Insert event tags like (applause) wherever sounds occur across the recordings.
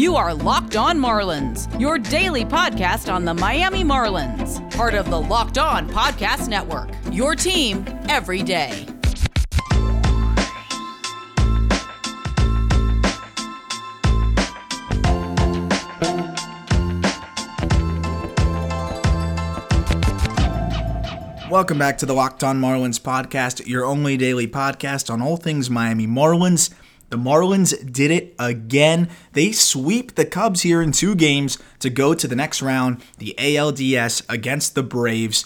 You are Locked On Marlins, your daily podcast on the Miami Marlins, part of the Locked On Podcast Network. Your team every day. Welcome back to the Locked On Marlins podcast, your only daily podcast on all things Miami Marlins. The Marlins did it again. They sweep the Cubs here in two games to go to the next round, the ALDS against the Braves.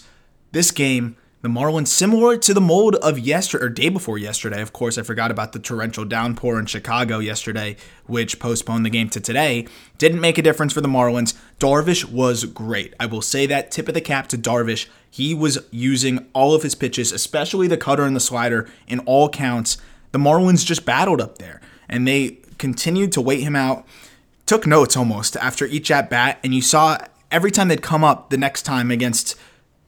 This game, the Marlins, similar to the mold of yesterday or day before yesterday. Of course, I forgot about the torrential downpour in Chicago yesterday, which postponed the game to today. Didn't make a difference for the Marlins. Darvish was great. I will say that tip of the cap to Darvish. He was using all of his pitches, especially the cutter and the slider, in all counts the Marlins just battled up there and they continued to wait him out, took notes almost after each at bat, and you saw every time they'd come up the next time against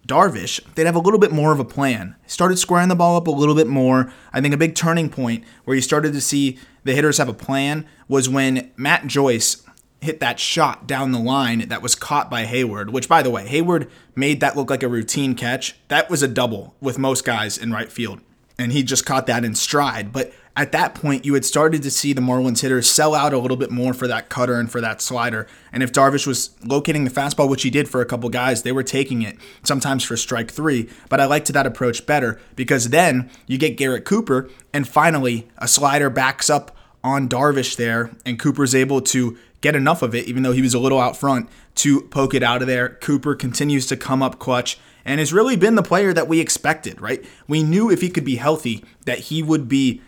Darvish, they'd have a little bit more of a plan. Started squaring the ball up a little bit more. I think a big turning point where you started to see the hitters have a plan was when Matt Joyce hit that shot down the line that was caught by Hayward, which, by the way, Hayward made that look like a routine catch. That was a double with most guys in right field and he just caught that in stride. But at that point, you had started to see the Marlins hitters sell out a little bit more for that cutter and for that slider. And if Darvish was locating the fastball, which he did for a couple guys, they were taking it sometimes for strike three. But I liked that approach better because then you get Garrett Cooper, and finally a slider backs up on Darvish there, and Cooper's able to get enough of it, even though he was a little out front, to poke it out of there. Cooper continues to come up clutch and has really been the player that we expected, right? We knew if he could be healthy that he would be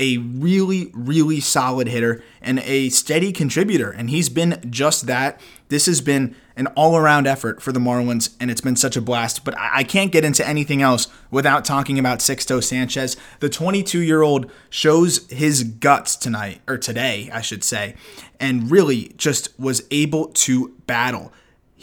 a really, really solid hitter and a steady contributor. And he's been just that. This has been an all around effort for the Marlins, and it's been such a blast. But I can't get into anything else without talking about Sixto Sanchez. The 22 year old shows his guts tonight, or today, I should say, and really just was able to battle.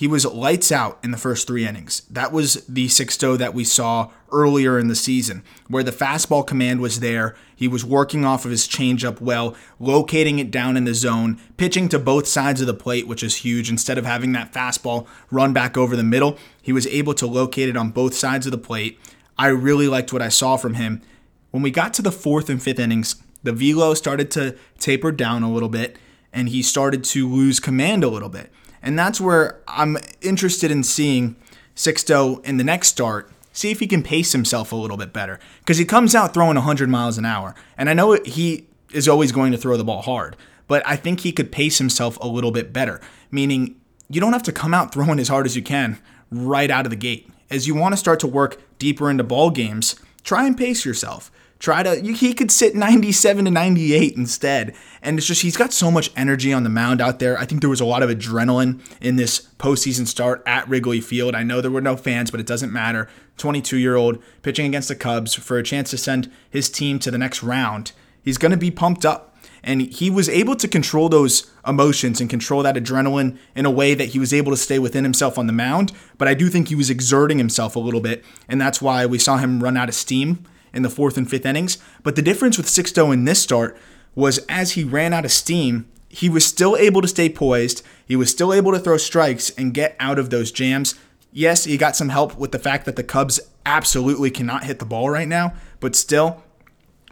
He was lights out in the first three innings. That was the Sixto that we saw earlier in the season, where the fastball command was there. He was working off of his changeup well, locating it down in the zone, pitching to both sides of the plate, which is huge. Instead of having that fastball run back over the middle, he was able to locate it on both sides of the plate. I really liked what I saw from him. When we got to the fourth and fifth innings, the velo started to taper down a little bit, and he started to lose command a little bit. And that's where I'm interested in seeing Sixto in the next start, see if he can pace himself a little bit better. Because he comes out throwing 100 miles an hour. And I know he is always going to throw the ball hard, but I think he could pace himself a little bit better. Meaning, you don't have to come out (laughs) throwing as hard as you can right out of the gate. As you want to start to work deeper into ball games, try and pace yourself. Try to, he could sit 97 to 98 instead. And it's just, he's got so much energy on the mound out there. I think there was a lot of adrenaline in this postseason start at Wrigley Field. I know there were no fans, but it doesn't matter. 22 year old pitching against the Cubs for a chance to send his team to the next round. He's going to be pumped up. And he was able to control those emotions and control that adrenaline in a way that he was able to stay within himself on the mound. But I do think he was exerting himself a little bit. And that's why we saw him run out of steam in the fourth and fifth innings. But the difference with Sixto in this start was as he ran out of steam, he was still able to stay poised. He was still able to throw strikes and get out of those jams. Yes, he got some help with the fact that the Cubs absolutely cannot hit the ball right now, but still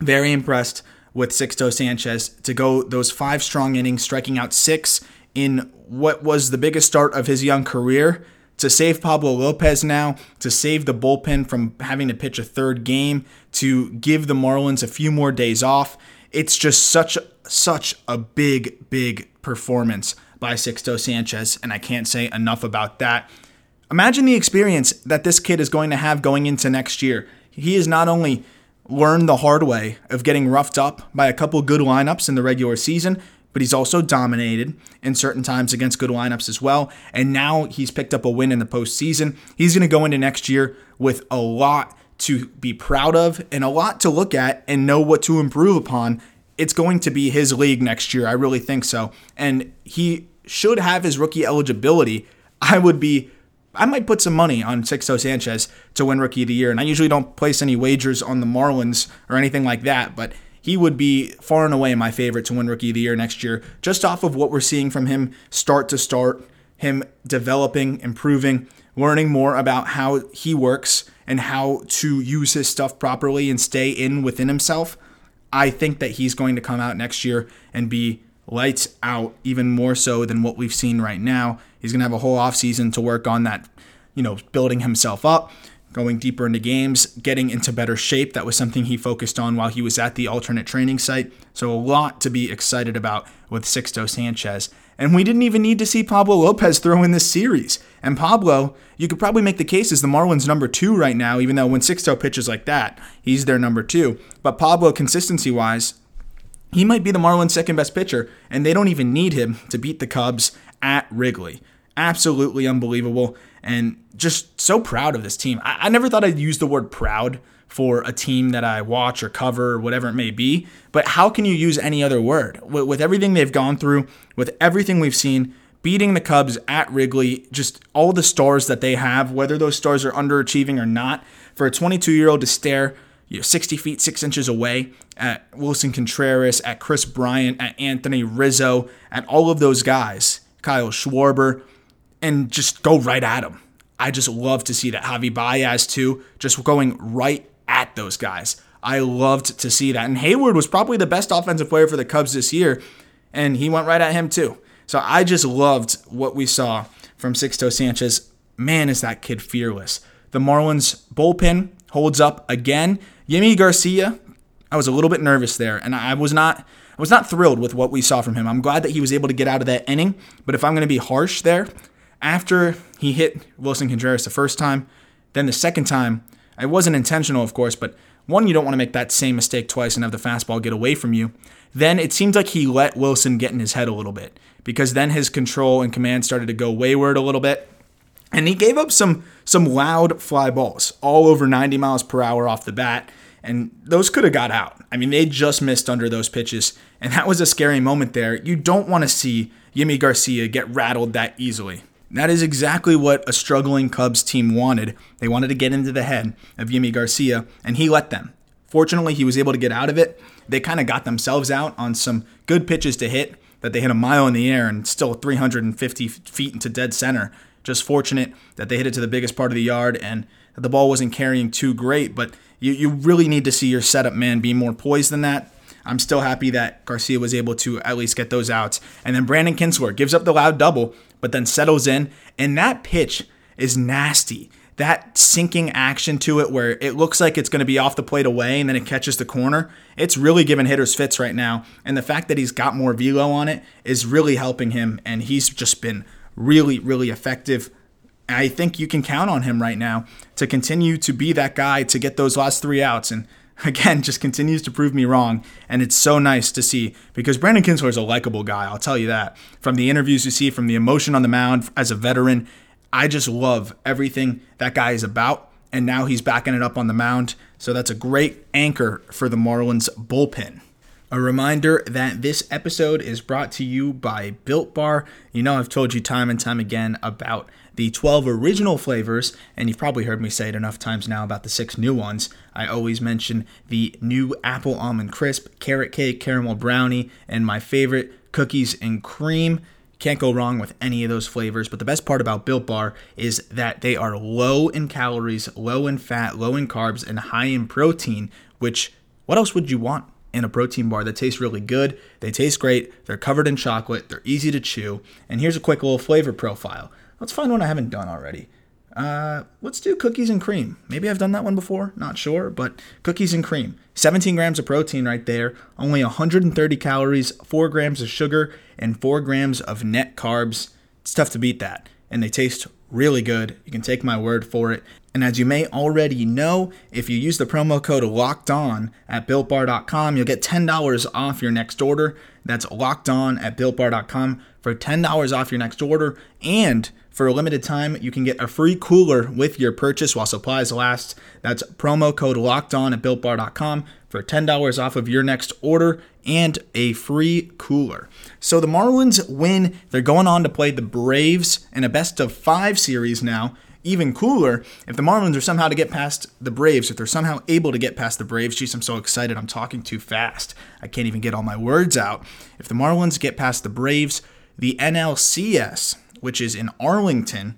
very impressed with Sixto Sanchez to go those five strong innings, striking out six in what was the biggest start of his young career to save Pablo Lopez now, to save the bullpen from having to pitch a third game, to give the Marlins a few more days off. It's just such such a big big performance by Sixto Sanchez and I can't say enough about that. Imagine the experience that this kid is going to have going into next year. He has not only learned the hard way of getting roughed up by a couple good lineups in the regular season, but he's also dominated in certain times against good lineups as well. And now he's picked up a win in the postseason. He's going to go into next year with a lot to be proud of and a lot to look at and know what to improve upon. It's going to be his league next year. I really think so. And he should have his rookie eligibility. I would be I might put some money on Sixto Sanchez to win Rookie of the Year. And I usually don't place any wagers on the Marlins or anything like that, but he would be far and away my favorite to win Rookie of the Year next year, just off of what we're seeing from him start to start, him developing, improving, learning more about how he works and how to use his stuff properly and stay in within himself. I think that he's going to come out next year and be lights out even more so than what we've seen right now. He's going to have a whole offseason to work on that, you know, building himself up, going deeper into games, getting into better shape. That was something he focused on while he was at the alternate training site. So a lot to be excited about with Sixto Sanchez. And we didn't even need to see Pablo Lopez throw in this series. And Pablo, you could probably make the case as the Marlins number two right now, even though when Sixto pitches like that, he's their number two. But Pablo, consistency wise, he might be the Marlins' second best pitcher, and they don't even need him to beat the Cubs at Wrigley. Absolutely unbelievable, and just so proud of this team. I, I never thought I'd use the word proud for a team that I watch or cover or whatever it may be. But how can you use any other word? With, with, everything they've gone through, with everything we've seen, beating the Cubs at Wrigley, just all the stars that they have, whether those stars are underachieving or not, for a 22 year old to stare you know, 60 feet, 6 inches away at Willson Contreras, at Kris Bryant, at Anthony Rizzo, at all of those guys, Kyle Schwarber, and just go right at them. I just love to see that. Javi Baez, too, just going right at those guys. I loved to see that. And Hayward was probably the best offensive player for the Cubs this year, and he went right at him, too. So I just loved what we saw from Sixto Sanchez. Man, is that kid fearless. The Marlins bullpen holds up again. Yimi Garcia, I was a little bit nervous there, and I was not I was not thrilled with what we saw from him. I'm glad that he was able to get out of that inning, but if I'm going to be harsh there, after he hit Willson Contreras the first time, then the second time, it wasn't intentional, of course, but one, you don't want to make that same mistake twice and have the fastball get away from you. Then it seems like he let Willson get in his head a little bit because then his control and command started to go wayward a little bit. And he gave up some some loud fly balls all over 90 miles per hour off the bat and those could have got out. I mean, they just missed under those pitches, and that was a scary moment there. You don't want to see Yimi Garcia get rattled that easily. That is exactly what a struggling Cubs team wanted. They wanted to get into the head of Yimi Garcia, and he let them. Fortunately, he was able to get out of it. They kind of got themselves out on some good pitches to hit that they hit a mile in the air and still 350 feet into dead center. Just fortunate that they hit it to the biggest part of the yard and that the ball wasn't carrying too great, but you, you really need to see your setup man be more poised than that. I'm still happy that Garcia was able to at least get those outs. And then Brandon Kintzler gives up the loud double, but then settles in. And that pitch is nasty. That sinking action to it where it looks like it's going to be off the plate away and then it catches the corner. It's really giving hitters fits right now. And the fact that he's got more velo on it is really helping him. And he's just been really, really effective. I think you can count on him right now to continue to be that guy to get those last three outs. And (laughs) again, just continues to prove me wrong. And it's so nice to see because Brandon Kintzler is a likable guy. I'll tell you that. From the interviews you see, from the emotion on the mound as a veteran, I just love everything that guy is about. And now he's backing it up on the mound. So that's a great anchor for the Marlins bullpen. A reminder that this episode is brought to you by Built Bar. You know, I've told you time and time again about the 12 original flavors, and you've probably heard me say it enough times now about the six new ones. I always mention the new apple almond crisp, carrot cake, caramel brownie, and my favorite, cookies and cream. Can't go wrong with any of those flavors. But the best part about Built Bar is that they are low in calories, low in fat, low in carbs, and high in protein, which what else would you want? in a protein bar that tastes really good. They taste great. They're covered in chocolate. They're easy to chew. And here's a quick little flavor profile. Let's find one I haven't done already. Uh, let's do cookies and cream. Maybe I've done that one before, not sure, but cookies and cream. 17 grams of protein right there, only 130 calories, 4 grams of sugar, and 4 grams of net carbs. It's tough to beat that. And they taste really good. You can take my word for it. And as you may already know, if you use the promo code locked on at builtbar.com, you'll get $10 off your next order. That's locked on at builtbar.com for $10 off your next order. And for a limited time, you can get a free cooler with your purchase while supplies last. That's promo code locked on at builtbar.com for $10 off of your next order and a free cooler. So the Marlins win. They're going on to play the Braves in a best of five series now even cooler if the Marlins are somehow to get past the Braves, if they're somehow able to get past the Braves. Jeez, I'm so excited. I'm talking too fast. I can't even get all my words out. If the Marlins get past the Braves, the NLCS, which is in Arlington,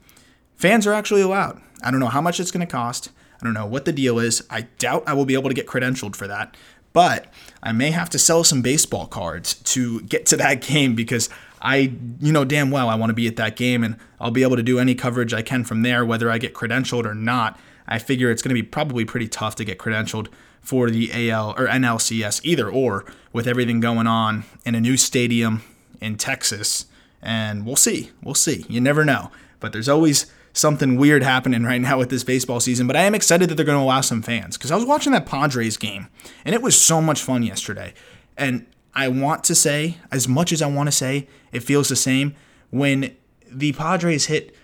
fans are actually allowed. I don't know how much it's going to cost. I don't know what the deal is. I doubt I will be able to get credentialed for that. But I may have to sell some baseball cards to get to that (laughs) game because I, you know, damn well I want to be at that game and I'll be able to do any coverage I can from there, whether I get credentialed or not. I figure it's going to be probably pretty tough to get credentialed for the AL or NLCS, either or, with everything going on in a new stadium in Texas. And we'll see. We'll see. You never know. But there's always something weird happening right now with this baseball season, but I am excited that they're going to allow some fans because I was watching that Padres game and it was so much fun yesterday. And I want to say, as much as I want to say, it feels the same when the Padres hit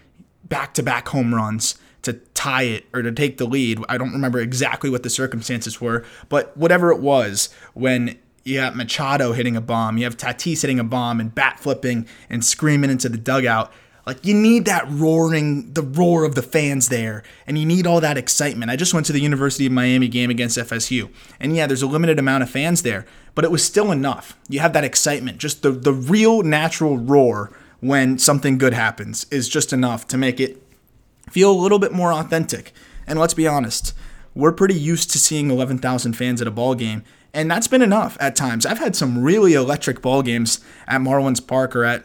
back to back home runs to tie it or to take the lead. I don't remember exactly what the circumstances were, but whatever it was, when you have Machado hitting a bomb, you have Tatis hitting a bomb and bat flipping and screaming into the dugout like you need that roaring, the roar of the fans there, and you need all that excitement. I just went to the University of Miami game against FSU, and yeah, there's a limited amount of fans there, but it was still enough. You have that excitement, just the the real natural roar when something good happens is just enough to make it feel a little bit more authentic. And let's be honest, we're pretty used to seeing 11,000 fans at a ball game, and that's been enough at times. I've had some really electric ball games at Marlins Park or at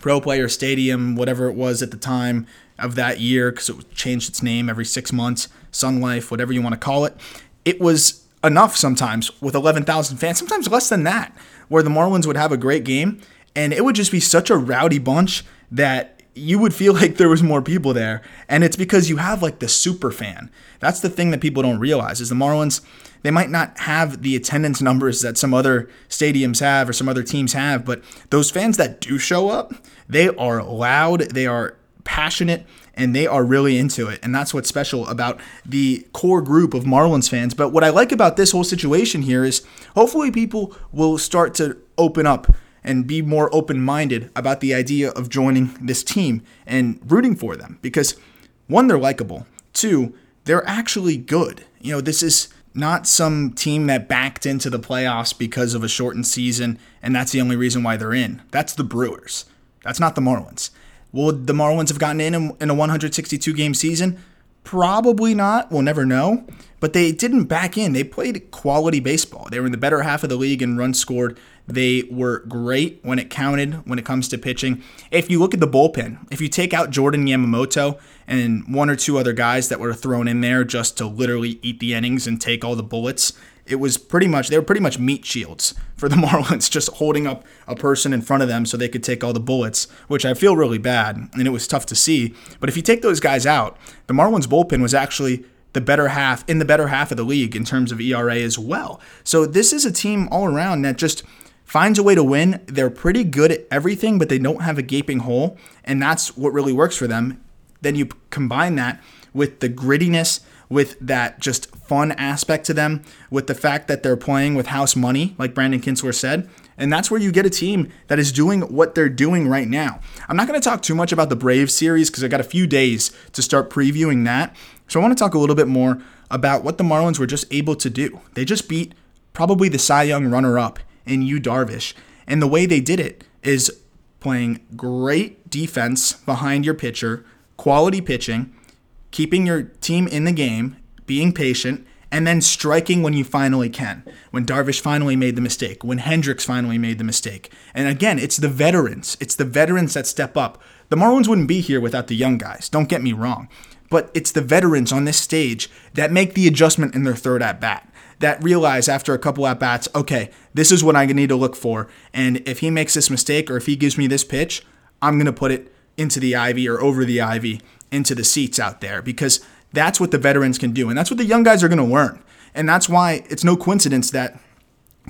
Pro Player Stadium, whatever it was at the time of that year, because it changed its name every six months, Sun Life, whatever you want to call it. It was enough sometimes with 11,000 fans, sometimes less than that, where the Marlins would have a great game and it would just be such a rowdy bunch that you would feel (laughs) like there was more people there. And it's because you have like the super fan. That's the thing that people don't realize is the Marlins they might not have the attendance numbers that some other stadiums have or some other teams have, but those fans that do show up, they are loud, they are passionate, and they are really into it. And that's what's special about the core group of Marlins fans. But what I like about this whole situation here is hopefully people will start to open up and be more open minded about the idea of joining this team and rooting for them because one, they're likable. Two, they're actually good. You know, this is not some team that backed into the playoffs because of a shortened season and that's the only reason why they're in. That's the Brewers. That's not the Marlins. Would the Marlins have gotten in in a 162 game season? Probably not. We'll never know. But they didn't back in. They played quality baseball. They were in the better half of the league in runs scored. They were great when it counted when it comes to pitching. If you look at the bullpen, if you take out Jordan Yamamoto and one or two other guys that were thrown in there just to literally eat the innings and take all the bullets, it was pretty much they were pretty much meat shields for the (laughs) Marlins, just holding up a person in front of them so they could take all the bullets, which I feel really bad, and it was tough to see. But if you take those guys out, the Marlins bullpen was actually the better half in the better half of the league in terms of ERA as well. So this is a team all around that just finds a way to win. They're pretty good at everything, but they don't have a gaping hole, and that's what really works for them. Then you combine that with the grittiness with that just fun aspect to them, with the fact that they're playing with house money, like Brandon Kintzler said. And that's where you get a team that is doing what they're doing right now. I'm not going to talk too much about the Braves series because I got a few days to start previewing that. So I want to talk a little bit more about what the Marlins were just able to do. They just beat probably the Cy Young runner up in Yu Darvish. And the way they did it is playing great defense behind your pitcher, quality pitching, keeping your team in the game, being patient, and then striking when you finally can. When Darvish finally made the mistake, when Hendricks finally made the mistake. And again, it's the veterans. It's the veterans that step up. The Marlins wouldn't be here without the young guys, don't get me wrong. But it's the veterans on this stage that make the adjustment in their third at bat. That realize after a couple at bats, okay, this is what I need to look for. And if he makes this mistake or if he gives me this pitch, I'm going to put it into the ivy or over the ivy into the seats out there because that's what the veterans can do. And that's what the young guys are going to learn. And that's why it's no coincidence that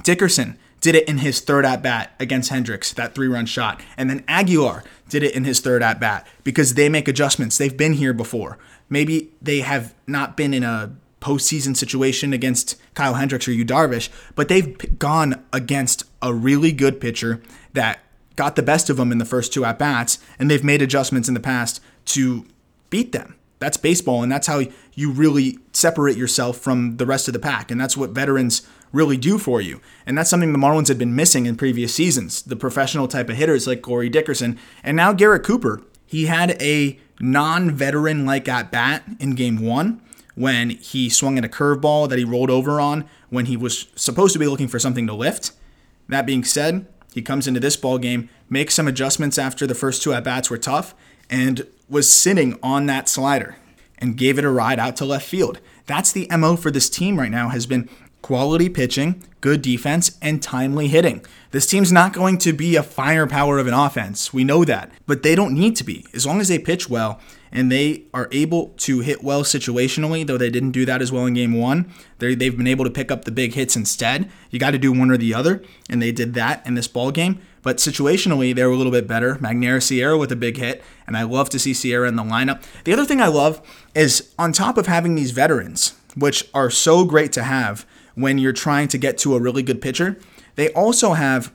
Dickerson did it in his third at bat against Hendricks, that three run shot. And then Aguilar did it in his third at bat because they make adjustments. They've been here before. Maybe they have not been in a postseason situation against Kyle Hendricks or Yu Darvish, but they've gone against a really good pitcher that got the best of them in the first two at bats, and they've made adjustments in the past to beat them. That's baseball, and that's how you really separate yourself from the rest of the pack. And that's what veterans really do for you. And that's something the Marlins had been missing in previous seasons the professional type of hitters like Corey Dickerson. And now Garrett Cooper. He had a non veteran like at bat in game one when he swung at a curveball that he rolled over on when he was supposed to be looking for something to lift. That being said, he comes into this ball game, makes some adjustments after the first two at bats were tough, and was sitting on that slider and gave it a ride out to left field. That's the MO for this team right now has been quality pitching, good defense, and timely hitting. This team's not going to be a firepower of an offense. We know that. But they don't need to be. As long as they pitch well and they are able to hit well situationally, though they didn't do that as well in game one, they've been able to pick up the big hits instead. You got to do one or the other, and they did that in this ball game. But situationally, they were a little bit better. Magneuris Sierra with a big hit, and I love to see Sierra in the lineup. The other thing I love is on top of having these veterans, which are so great to have, when you're trying to get to a really good pitcher. They also have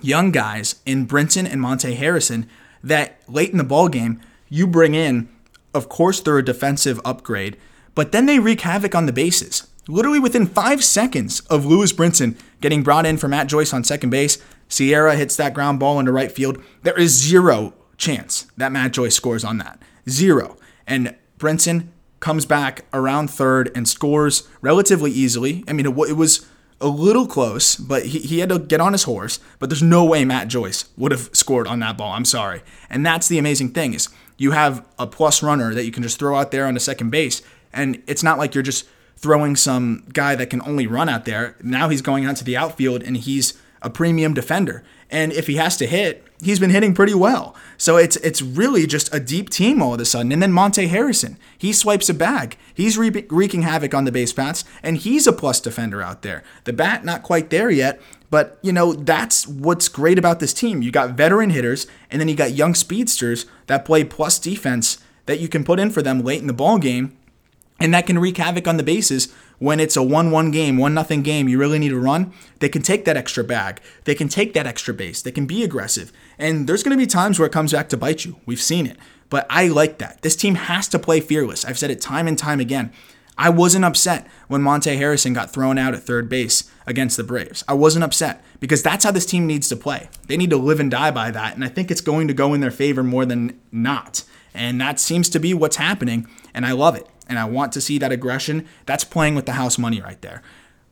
young guys in Brinson and Monte Harrison that late in the ball game you bring in. Of course, they're a defensive upgrade, but then they wreak havoc on the bases. Literally within five seconds of Lewis Brinson getting brought in for Matt Joyce on second base, Sierra hits that ground ball into right field. There is zero chance that Matt Joyce scores on that. Zero. And Brinson comes back around third and scores relatively easily. I mean, it, was a little close, but he, he had to get on his horse. But there's no way Matt Joyce would have scored on that ball. I'm sorry. And that's the amazing thing is you have a plus runner that you can just throw out there on the second base, and it's not like you're just throwing some guy that can only run out there. Now he's going out to the outfield and he's a premium defender. And if he has to hit, he's been hitting pretty well. So it's it's really just a deep team all of a sudden. And then Monte Harrison, he swipes a bag. He's re- wreaking havoc on the base paths, and he's a plus defender out there. The bat not quite there yet, but you know that's what's great about this team. You got veteran hitters, and then you got young speedsters that play plus defense that you can put in for them late in the ball game, and that can wreak havoc on the bases when it's a 1-1 game, 1-0 game, you really need to run, they can take that extra bag. They can take that extra base. They can be aggressive. And there's going to be times where it comes back to bite you. We've seen it. But I like that. This team has to play fearless. I've said it time and time again. I wasn't upset when Monte Harrison got thrown out at third base against the Braves. I wasn't upset because that's how this team needs to play. They need to live and die by that. And I think it's going to go in their favor more than not. And that seems to be what's happening. And I love it and I want to see that aggression. That's playing with the house money right there.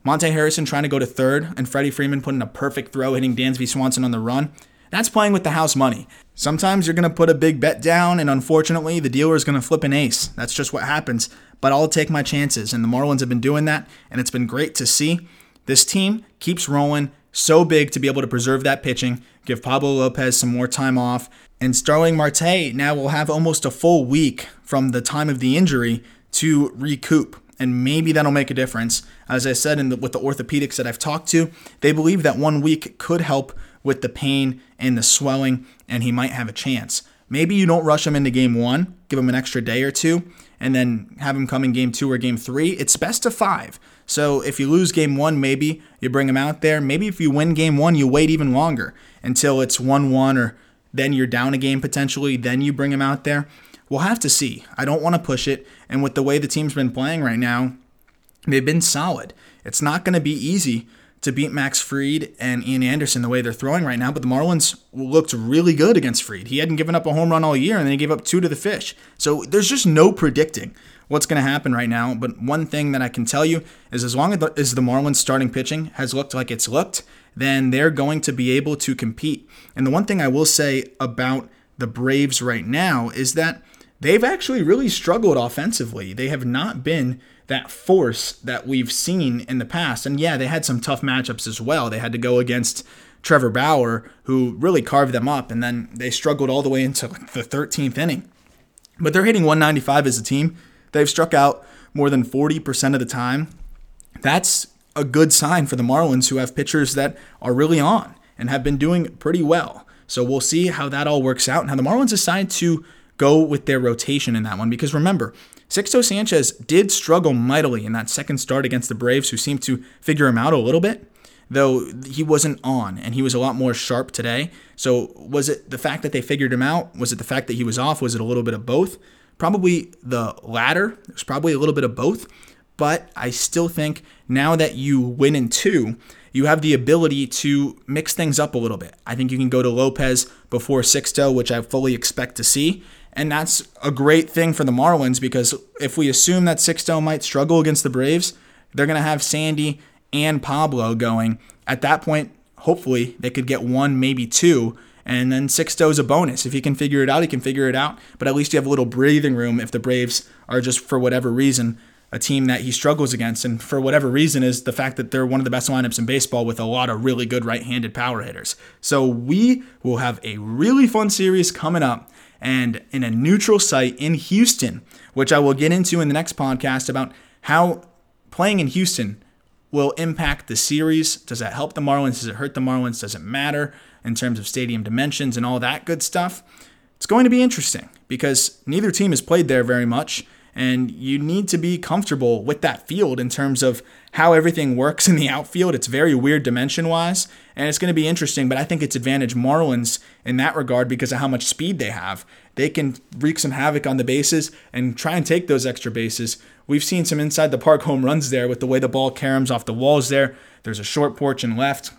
Monte Harrison trying to go to third and Freddie Freeman putting a perfect throw, hitting Dansby Swanson on the run. That's playing with the house money. Sometimes you're going to put a big bet down, and unfortunately, the dealer is going to flip an ace. That's just what happens. But I'll take my chances, and the Marlins have been doing that, and it's been great to see. This team keeps rolling, so big to be able to preserve that pitching, give Pablo Lopez some more time off, and Starling Marte now will have almost a full week from the time of the injury to recoup. And maybe that'll make a difference. As I said in the, with the orthopedics that I've talked to, they believe that one week could help with the pain and the swelling, and he might have a chance. Maybe you don't rush him into game one, give him an extra day or two, and then have him come in game two or game three. It's best of five. So if you lose game one, maybe you bring him out there. Maybe if you win game one, you wait even longer until it's 1 1 or then you're down a game potentially, then you bring him out there. We'll have to see. I don't want to push it. And with the way the team's been playing right now, they've been solid. It's not going to be easy to beat Max Fried and Ian Anderson the way they're throwing right now, but the Marlins looked really good against Fried. He hadn't given up a home run all year, and then he gave up two to the fish. So there's just no predicting what's going to happen right now. But one thing that I can tell you is as long as the Marlins starting pitching has looked like it's looked, then they're going to be able to compete. And the one thing I will say about the Braves right now is that they've actually really struggled offensively. They have not been that force that we've seen in the past. And yeah, they had some tough matchups as well. They had to go against Trevor Bauer, who really carved them up, and then they struggled all the way into the 13th inning. But they're hitting 195 as a team. They've struck out more than 40% of the time. That's a good sign for the Marlins, who have pitchers that are really on and have been doing pretty well. So we'll see how that all works out and how the Marlins decide to go with their rotation in that one. Because remember, Sixto Sanchez did struggle mightily in that second start against the Braves, who seemed to figure him out a little bit, though he wasn't on and he was a lot more sharp today. So, was it the fact that they figured him out? Was it the fact that he was off? Was it a little bit of both? Probably the latter. There's probably a little bit of both. But I still think now that you win in two, you have the ability to mix things up a little bit. I think you can go to Lopez before Sixto, which I fully expect to see. And that's a great thing for the Marlins because if we assume that Sixto might struggle against the Braves, they're going to have Sandy and Pablo going. At that point, hopefully, they could get one, maybe two. And then Sixto is a bonus. If he can figure it out, he can figure it out. But at least you have a little breathing room if the Braves are just, for whatever reason, a team that he struggles against. And for whatever reason, is the fact that they're one of the best lineups in baseball with a lot of really good right handed power hitters. So we will have a really fun series coming up and in a neutral site in Houston, which I will get into in the next podcast about how playing in Houston will impact the series. Does that help the Marlins? Does it hurt the Marlins? Does it matter in terms of stadium dimensions and all that good stuff? It's going to be interesting because neither team has played there very much and you need to be comfortable with that field in terms of how everything works in the outfield. It's very weird dimension wise, and it's going to be interesting, but I think it's advantage Marlins in that regard because of how much speed they have. They can wreak some havoc on the bases and try and take those extra bases. We've seen some inside the park home runs there with the way the ball caroms off the walls there. There's a short porch and left.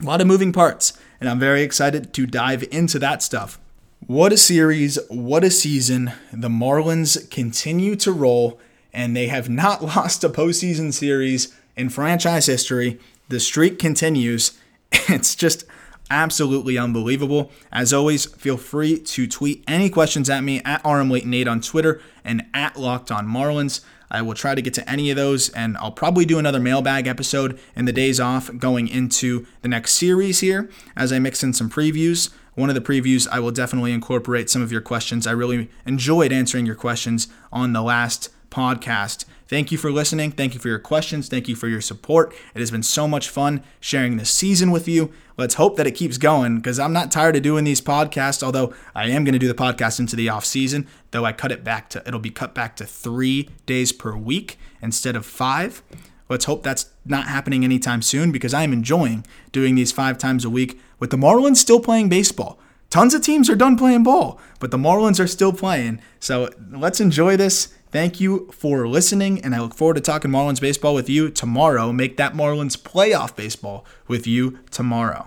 A lot of moving parts, and I'm very excited to dive into that stuff. What a series, what a season. The Marlins continue to roll, and they have not (laughs) lost a postseason series in franchise history. The streak continues. (laughs) It's just absolutely unbelievable. As always, feel free to tweet any questions at me at RMLateNate on Twitter and at Locked On Marlins. I will try to get to any of those, and I'll probably do another mailbag episode in the days off going into the next series here as I mix in some previews. One of the previews, I will definitely incorporate some of your questions. I really enjoyed answering your questions on the last podcast. Thank you for listening. Thank you for your questions. Thank you for your support. It has been so much fun sharing this season with you. Let's hope that it keeps going because I'm not tired of doing these podcasts, although I am going to do the podcast into the off season, though I cut it back to it'll be cut back to 3 days per week instead of 5. Let's hope that's not happening anytime soon because I am enjoying doing these 5 times a week with the Marlins still playing baseball. Tons of teams are done playing ball, but the Marlins are still playing. So let's enjoy this. Thank you for listening, and I look forward to talking Marlins baseball with you tomorrow. Make that Marlins playoff baseball with you tomorrow.